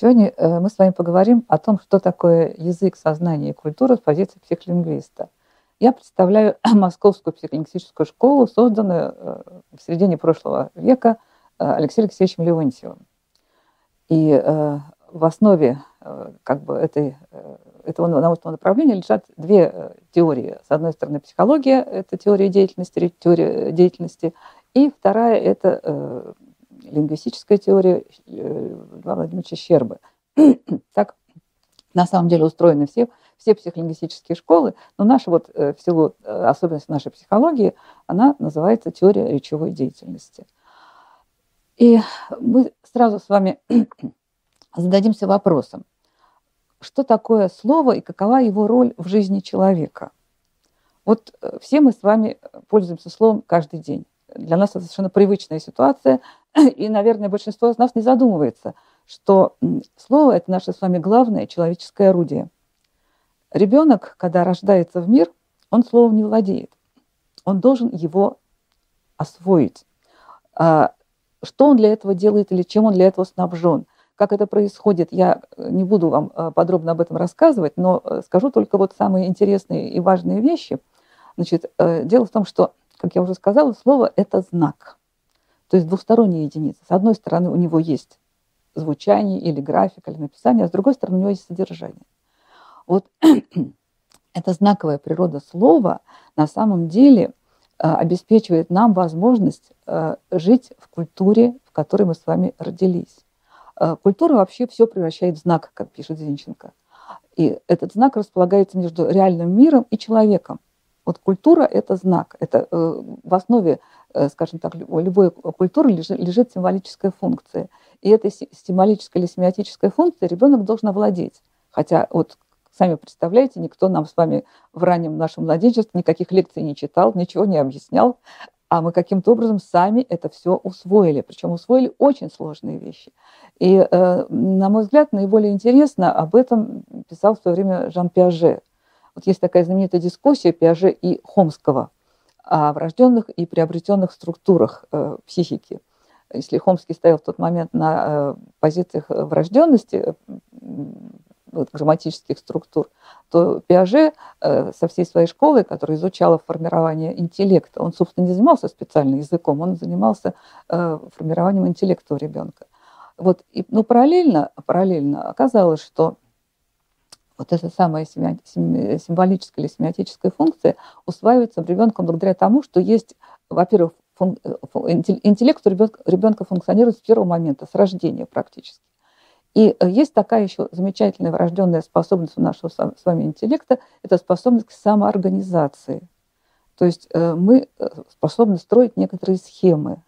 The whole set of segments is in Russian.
Сегодня э, мы с вами поговорим о том, что такое язык, сознание и культура с позиции психолингвиста. Я представляю Московскую психолингвистическую школу, созданную э, в середине прошлого века э, Алексеем Алексеевичем Леонтьевым. И в основе как бы этой, этого научного направления лежат две теории. С одной стороны, психология – это теория деятельности, теория деятельности, и вторая – это лингвистическая теория э, Льва Владимировича Щербы. так на самом деле устроены все, все психолингвистические школы, но наша вот э, в силу э, особенности нашей психологии, она называется теория речевой деятельности. И мы сразу с вами зададимся вопросом, что такое слово и какова его роль в жизни человека. Вот все мы с вами пользуемся словом каждый день. Для нас это совершенно привычная ситуация, и, наверное, большинство из нас не задумывается, что слово – это наше с вами главное человеческое орудие. Ребенок, когда рождается в мир, он словом не владеет. Он должен его освоить. А что он для этого делает или чем он для этого снабжен? Как это происходит, я не буду вам э, подробно об этом рассказывать, но э, скажу только вот самые интересные и важные вещи. Значит, э, дело в том, что, как я уже сказала, слово – это знак – то есть двусторонняя единица. С одной стороны, у него есть звучание или график, или написание, а с другой стороны, у него есть содержание. Вот эта знаковая природа слова на самом деле э, обеспечивает нам возможность э, жить в культуре, в которой мы с вами родились. Э, культура вообще все превращает в знак, как пишет Зинченко. И этот знак располагается между реальным миром и человеком. Вот культура – это знак. Это в основе Э, скажем так, любой культуры лежит, символическая функция. И этой символической или семиотической функцией ребенок должен овладеть. Хотя вот сами представляете, никто нам с вами в раннем нашем младенчестве никаких лекций не читал, ничего не объяснял, а мы каким-то образом сами это все усвоили, причем усвоили очень сложные вещи. И, э, на мой взгляд, наиболее интересно об этом писал в свое время Жан Пиаже. Вот есть такая знаменитая дискуссия Пиаже и Хомского – о врожденных и приобретенных структурах э, психики. Если Хомский стоял в тот момент на э, позициях врожденности вот, грамматических структур, то Пиаже э, со всей своей школой, которая изучала формирование интеллекта, он, собственно, не занимался специально языком, он занимался формированием интеллекта у ребенка. Вот, и, но параллельно, параллельно оказалось, что вот эта самая символическая или семиотическая функция усваивается ребенком благодаря тому, что есть, во-первых. Э, интеллект у ребенка, ребенка функционирует с первого момента, с рождения практически. И э, есть такая еще замечательная врожденная способность у нашего с вами интеллекта, это способность к самоорганизации. То есть э, мы способны строить некоторые схемы.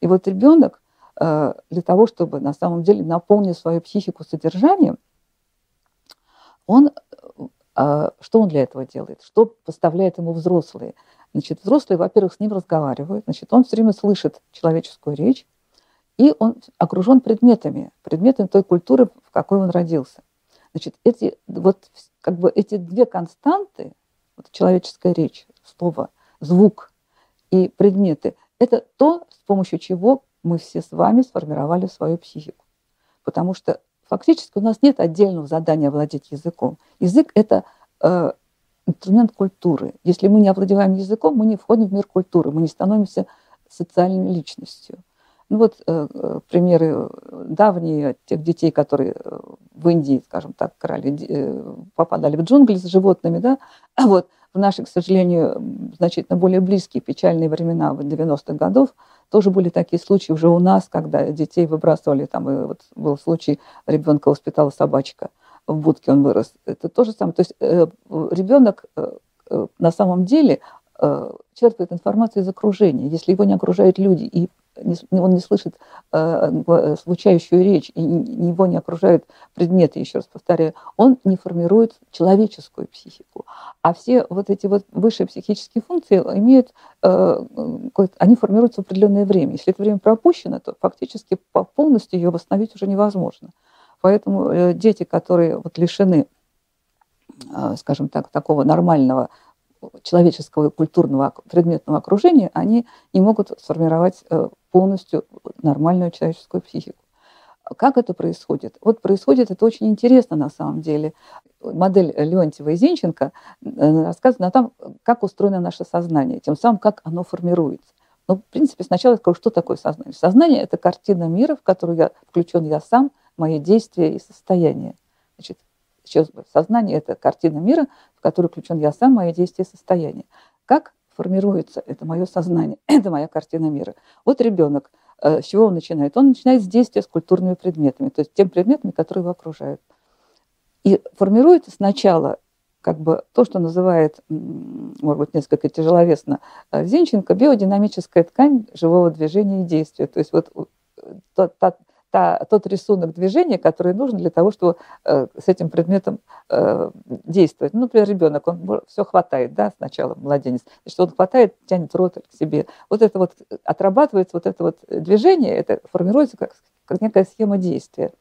И вот ребенок для того, чтобы на самом деле наполнить свою психику содержанием – он, а, что он для этого делает? Что поставляет ему взрослые? Значит, взрослые, во-первых, с ним разговаривают, значит, он все время слышит человеческую речь, и он окружен предметами, предметами той культуры, в какой он родился. Значит, эти, вот, как бы эти две константы, вот, человеческая речь, слово, звук и предметы, это то, с помощью чего мы все с вами сформировали свою психику. Потому что Фактически у нас нет отдельного задания владеть языком. Язык – это э, инструмент культуры. Если мы не овладеваем языком, мы не входим в мир культуры, мы не становимся социальной личностью. Ну вот э, э примеры давние тех детей, которые э, в Индии, скажем так, крали, э, попадали в джунгли с животными, да, а вот в наши, к сожалению, значительно более близкие печальные времена 90-х годов – тоже были такие случаи уже у нас, когда детей выбрасывали, там и вот был случай, ребенка воспитала собачка, в будке он вырос. Это то же самое. То есть э, ребенок э, э, на самом деле э, черпает информацию из окружения. Если его не окружают люди и он не слышит э, э, звучающую речь, и его не окружают предметы, еще раз повторяю, он не формирует человеческую психику. А все вот эти вот высшие психические функции имеют, э, они формируются в определенное время. Если это время пропущено, то фактически полностью ее восстановить уже невозможно. Поэтому дети, которые вот лишены, скажем так, такого нормального человеческого культурного предметного окружения, они не могут сформировать полностью нормальную человеческую психику. Как это происходит? Вот происходит это очень интересно на самом деле. Модель Леонтьева и Зинченко э, рассказывает о том, как устроено наше сознание, тем самым, как оно формируется. Ну, в принципе, сначала я скажу, что такое сознание. Сознание – это картина мира, в которую я, включен я сам, мои действия и состояние. Значит, еще сознание – это картина мира, в которую включен я сам, мои действия состояние. Как формируется это мое сознание, это моя картина мира. Вот ребенок, э, с чего он начинает? Он начинает с действия с культурными предметами, то есть тем предметами, которые его окружают. И формируется сначала как бы то, что называет, может быть, несколько тяжеловесно э, Зинченко, биодинамическая ткань живого движения и действия. То есть вот та, та, та, тот рисунок движения, который нужен для того, чтобы э, с этим предметом э, действовать. Ну, например, ребенок, он все хватает, да, сначала младенец, значит, он хватает, тянет рот к себе. Вот это вот отрабатывается, вот это вот движение, это формируется как, как некая схема действия.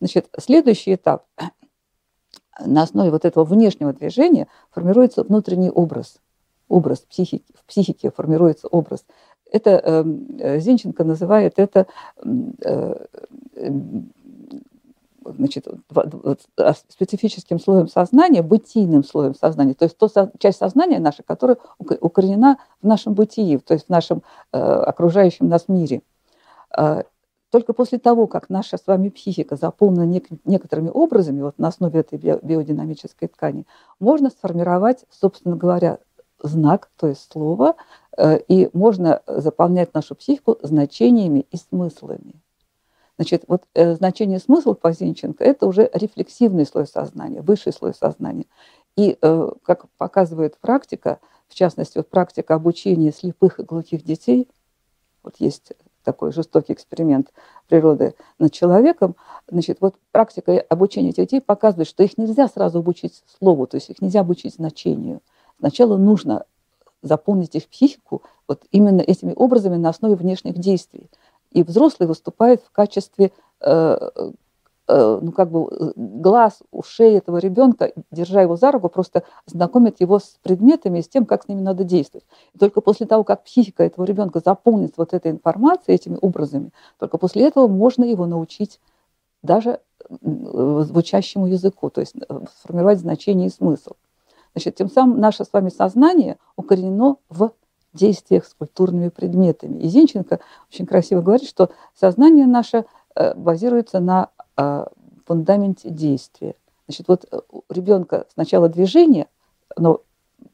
Значит, следующий этап на основе вот этого внешнего движения формируется внутренний образ, образ психики, в психике формируется образ. Это э, Зинченко называет это э, значит, а, специфическим слоем сознания, бытийным слоем сознания, то есть то, часть сознания наша, которая укоренена в нашем бытии, то есть в нашем э, окружающем нас мире. А, только после того, как наша с вами психика заполнена нек- некоторыми образами, вот на основе этой биодинамической ткани, можно сформировать, собственно говоря, знак, то есть слово, э, и можно заполнять нашу психику значениями и смыслами. Значит, вот э, значение смысла по Зинченко – это уже рефлексивный слой сознания, высший слой сознания. И, э, как показывает практика, в частности, вот практика обучения слепых и глухих детей, вот есть такой жестокий эксперимент природы над человеком, значит, вот практика обучения этих детей показывает, что их нельзя сразу обучить слову, то есть их нельзя обучить значению. Сначала нужно заполнить их психику вот именно этими образами на основе внешних действий. И взрослый выступает в качестве э, Э, ну, как бы э, глаз, ушей этого ребенка, держа его за руку, просто знакомит его с предметами и с тем, как с ними надо действовать. И только после того, как психика этого ребенка заполнится вот этой информацией, этими образами, только после этого можно его научить даже э, звучащему языку, то есть сформировать значение и смысл. Значит, тем самым наше с вами сознание укоренено в действиях с культурными предметами. И Зинченко очень красиво говорит, что сознание наше базируется на фундаменте действия. Значит, вот э, у ребенка сначала движение, но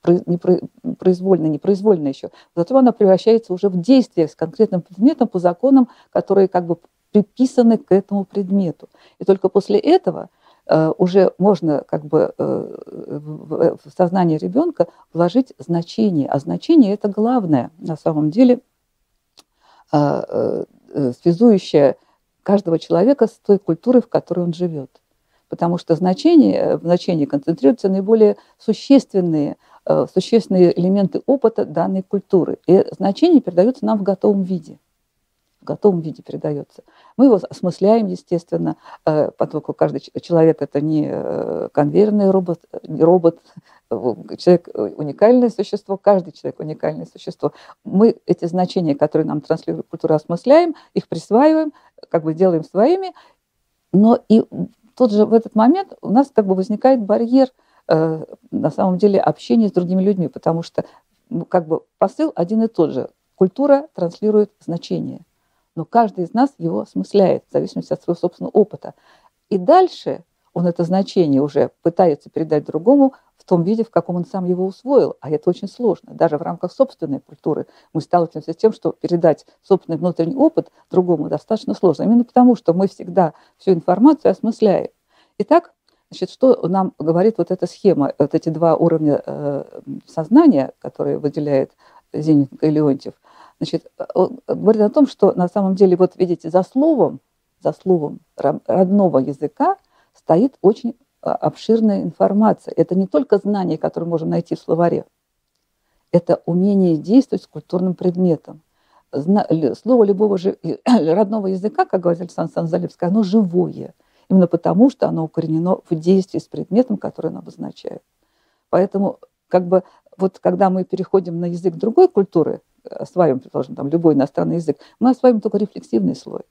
произвольно, непроизвольно еще, зато она превращается уже в действие с конкретным предметом по законам, которые как бы приписаны к этому предмету. И только после этого э, уже можно как бы э, в, в сознание ребенка вложить значение, а значение это главное на самом деле э, э, связующее каждого человека с той культурой, в которой он живет. Потому что значение, в значении концентрируются наиболее существенные, э, существенные элементы опыта данной культуры. И значение передается нам в готовом виде. В готовом виде передается. Мы его осмысляем, естественно, э, поскольку каждый человек это не э, конвейерный робот, не робот, человек уникальное существо, каждый человек уникальное существо. Мы эти значения, которые нам транслирует культура, осмысляем, их присваиваем, как бы делаем своими, но и тот же в этот момент у нас как бы возникает барьер э, на самом деле общения с другими людьми, потому что как бы посыл один и тот же. Культура транслирует значение, но каждый из нас его осмысляет в зависимости от своего собственного опыта. И дальше он это значение уже пытается передать другому в том виде, в каком он сам его усвоил. А это очень сложно. Даже в рамках собственной культуры мы сталкиваемся с тем, что передать собственный внутренний опыт другому достаточно сложно. Именно потому, что мы всегда всю информацию осмысляем. Итак, значит, что нам говорит вот эта схема, вот эти два уровня э, сознания, которые выделяет Зиненко и Леонтьев, значит, он говорит о том, что на самом деле, вот видите, за словом, за словом родного языка стоит очень а, обширная информация. Это не только знания, которые можем найти в словаре. Это умение действовать с культурным предметом. Слово любого же, родного языка, как говорит Александр Санзалевский, оно живое. Именно потому, что оно укоренено в действии с предметом, который оно обозначает. Поэтому, как бы, вот когда мы переходим на язык другой культуры, осваиваем, предположим, там, любой иностранный язык, мы осваиваем только рефлексивный слой.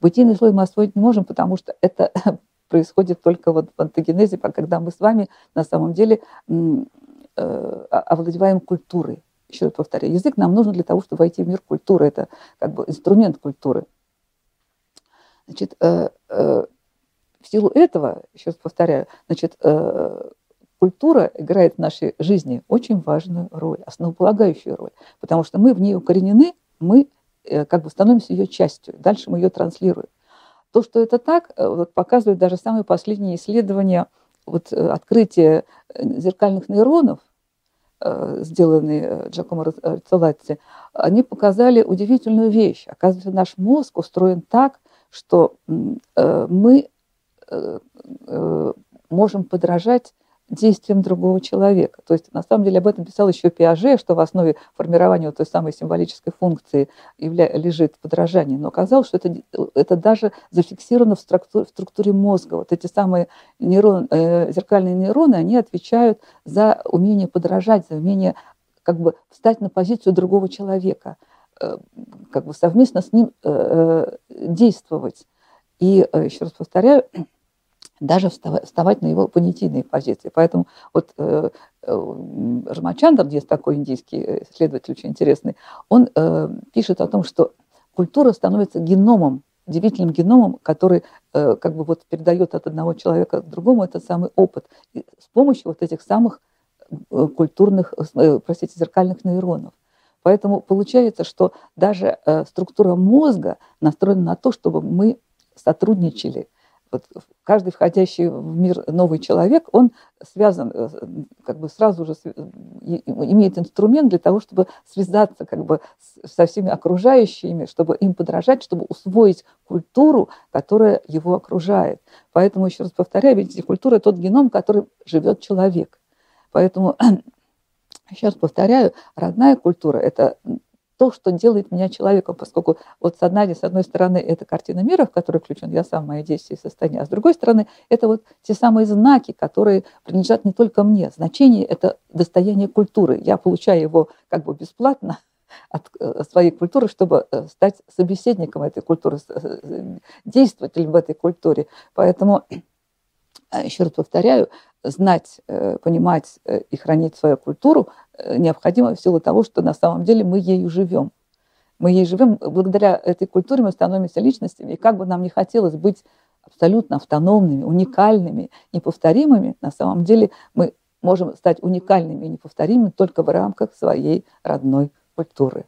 Бытийный слой мы освоить не можем, потому что это происходит только вот в антогенезе, когда мы с вами на самом деле э, овладеваем культурой. Еще раз повторяю, язык нам нужен для того, чтобы войти в мир культуры. Это как бы инструмент культуры. Значит, э, э, в силу этого, еще раз повторяю, значит, культура играет в нашей жизни очень важную роль, основополагающую роль, потому что мы в ней укоренены, мы э, как бы становимся ее частью, дальше мы ее транслируем. То, что это так, э, вот, показывают даже самые последние исследования, вот, э, открытие зеркальных нейронов, сделанные Джакомо Рицолатти, они показали удивительную вещь. Оказывается, наш мозг устроен так, что мы можем подражать действием другого человека. То есть, на самом деле, об этом писал еще Пиаже, что в основе формирования вот той самой символической функции явля... лежит подражание. Но оказалось, что это, это даже зафиксировано в структуре, в структуре мозга. Вот эти самые нейрон, э, зеркальные нейроны, они отвечают за умение подражать, за умение как бы встать на позицию другого человека, э, как бы совместно с ним э, э действовать. И э, еще раз повторяю, даже вставать на его понятийные позиции. Поэтому вот э, э, Рамачандр, есть такой индийский исследователь очень интересный, он э, пишет о том, что культура становится геномом, удивительным геномом, который э, как бы вот передает от одного человека к другому этот самый опыт. И с помощью вот этих самых э, культурных, э, простите, зеркальных нейронов. Поэтому получается, что даже э, структура мозга настроена на то, чтобы мы сотрудничали – вот каждый входящий в мир новый человек, он связан, э, как бы сразу же имеет инструмент для того, чтобы связаться как бы со всеми окружающими, чтобы им подражать, чтобы усвоить культуру, которая его окружает. Поэтому, еще раз повторяю, видите, культура – тот геном, который живет человек. Поэтому, еще раз повторяю, родная культура – это то, что делает меня человеком, поскольку вот с одной, с одной стороны это картина мира, в которой включен я сам, мои действия и состояние, а с другой стороны это вот те самые знаки, которые принадлежат не только мне. Значение – это достояние культуры. Я получаю его как бы бесплатно, от э, своей культуры, чтобы э, стать собеседником этой культуры, э, действователем в этой культуре. Поэтому, еще раз повторяю, знать, понимать и хранить свою культуру Э, необходимо в силу того, что на самом деле мы ею живем. Мы ей живем, благодаря этой культуре мы становимся личностями, и как бы нам не хотелось быть абсолютно автономными, уникальными, неповторимыми, на самом деле мы можем стать уникальными и неповторимыми только в рамках своей родной культуры.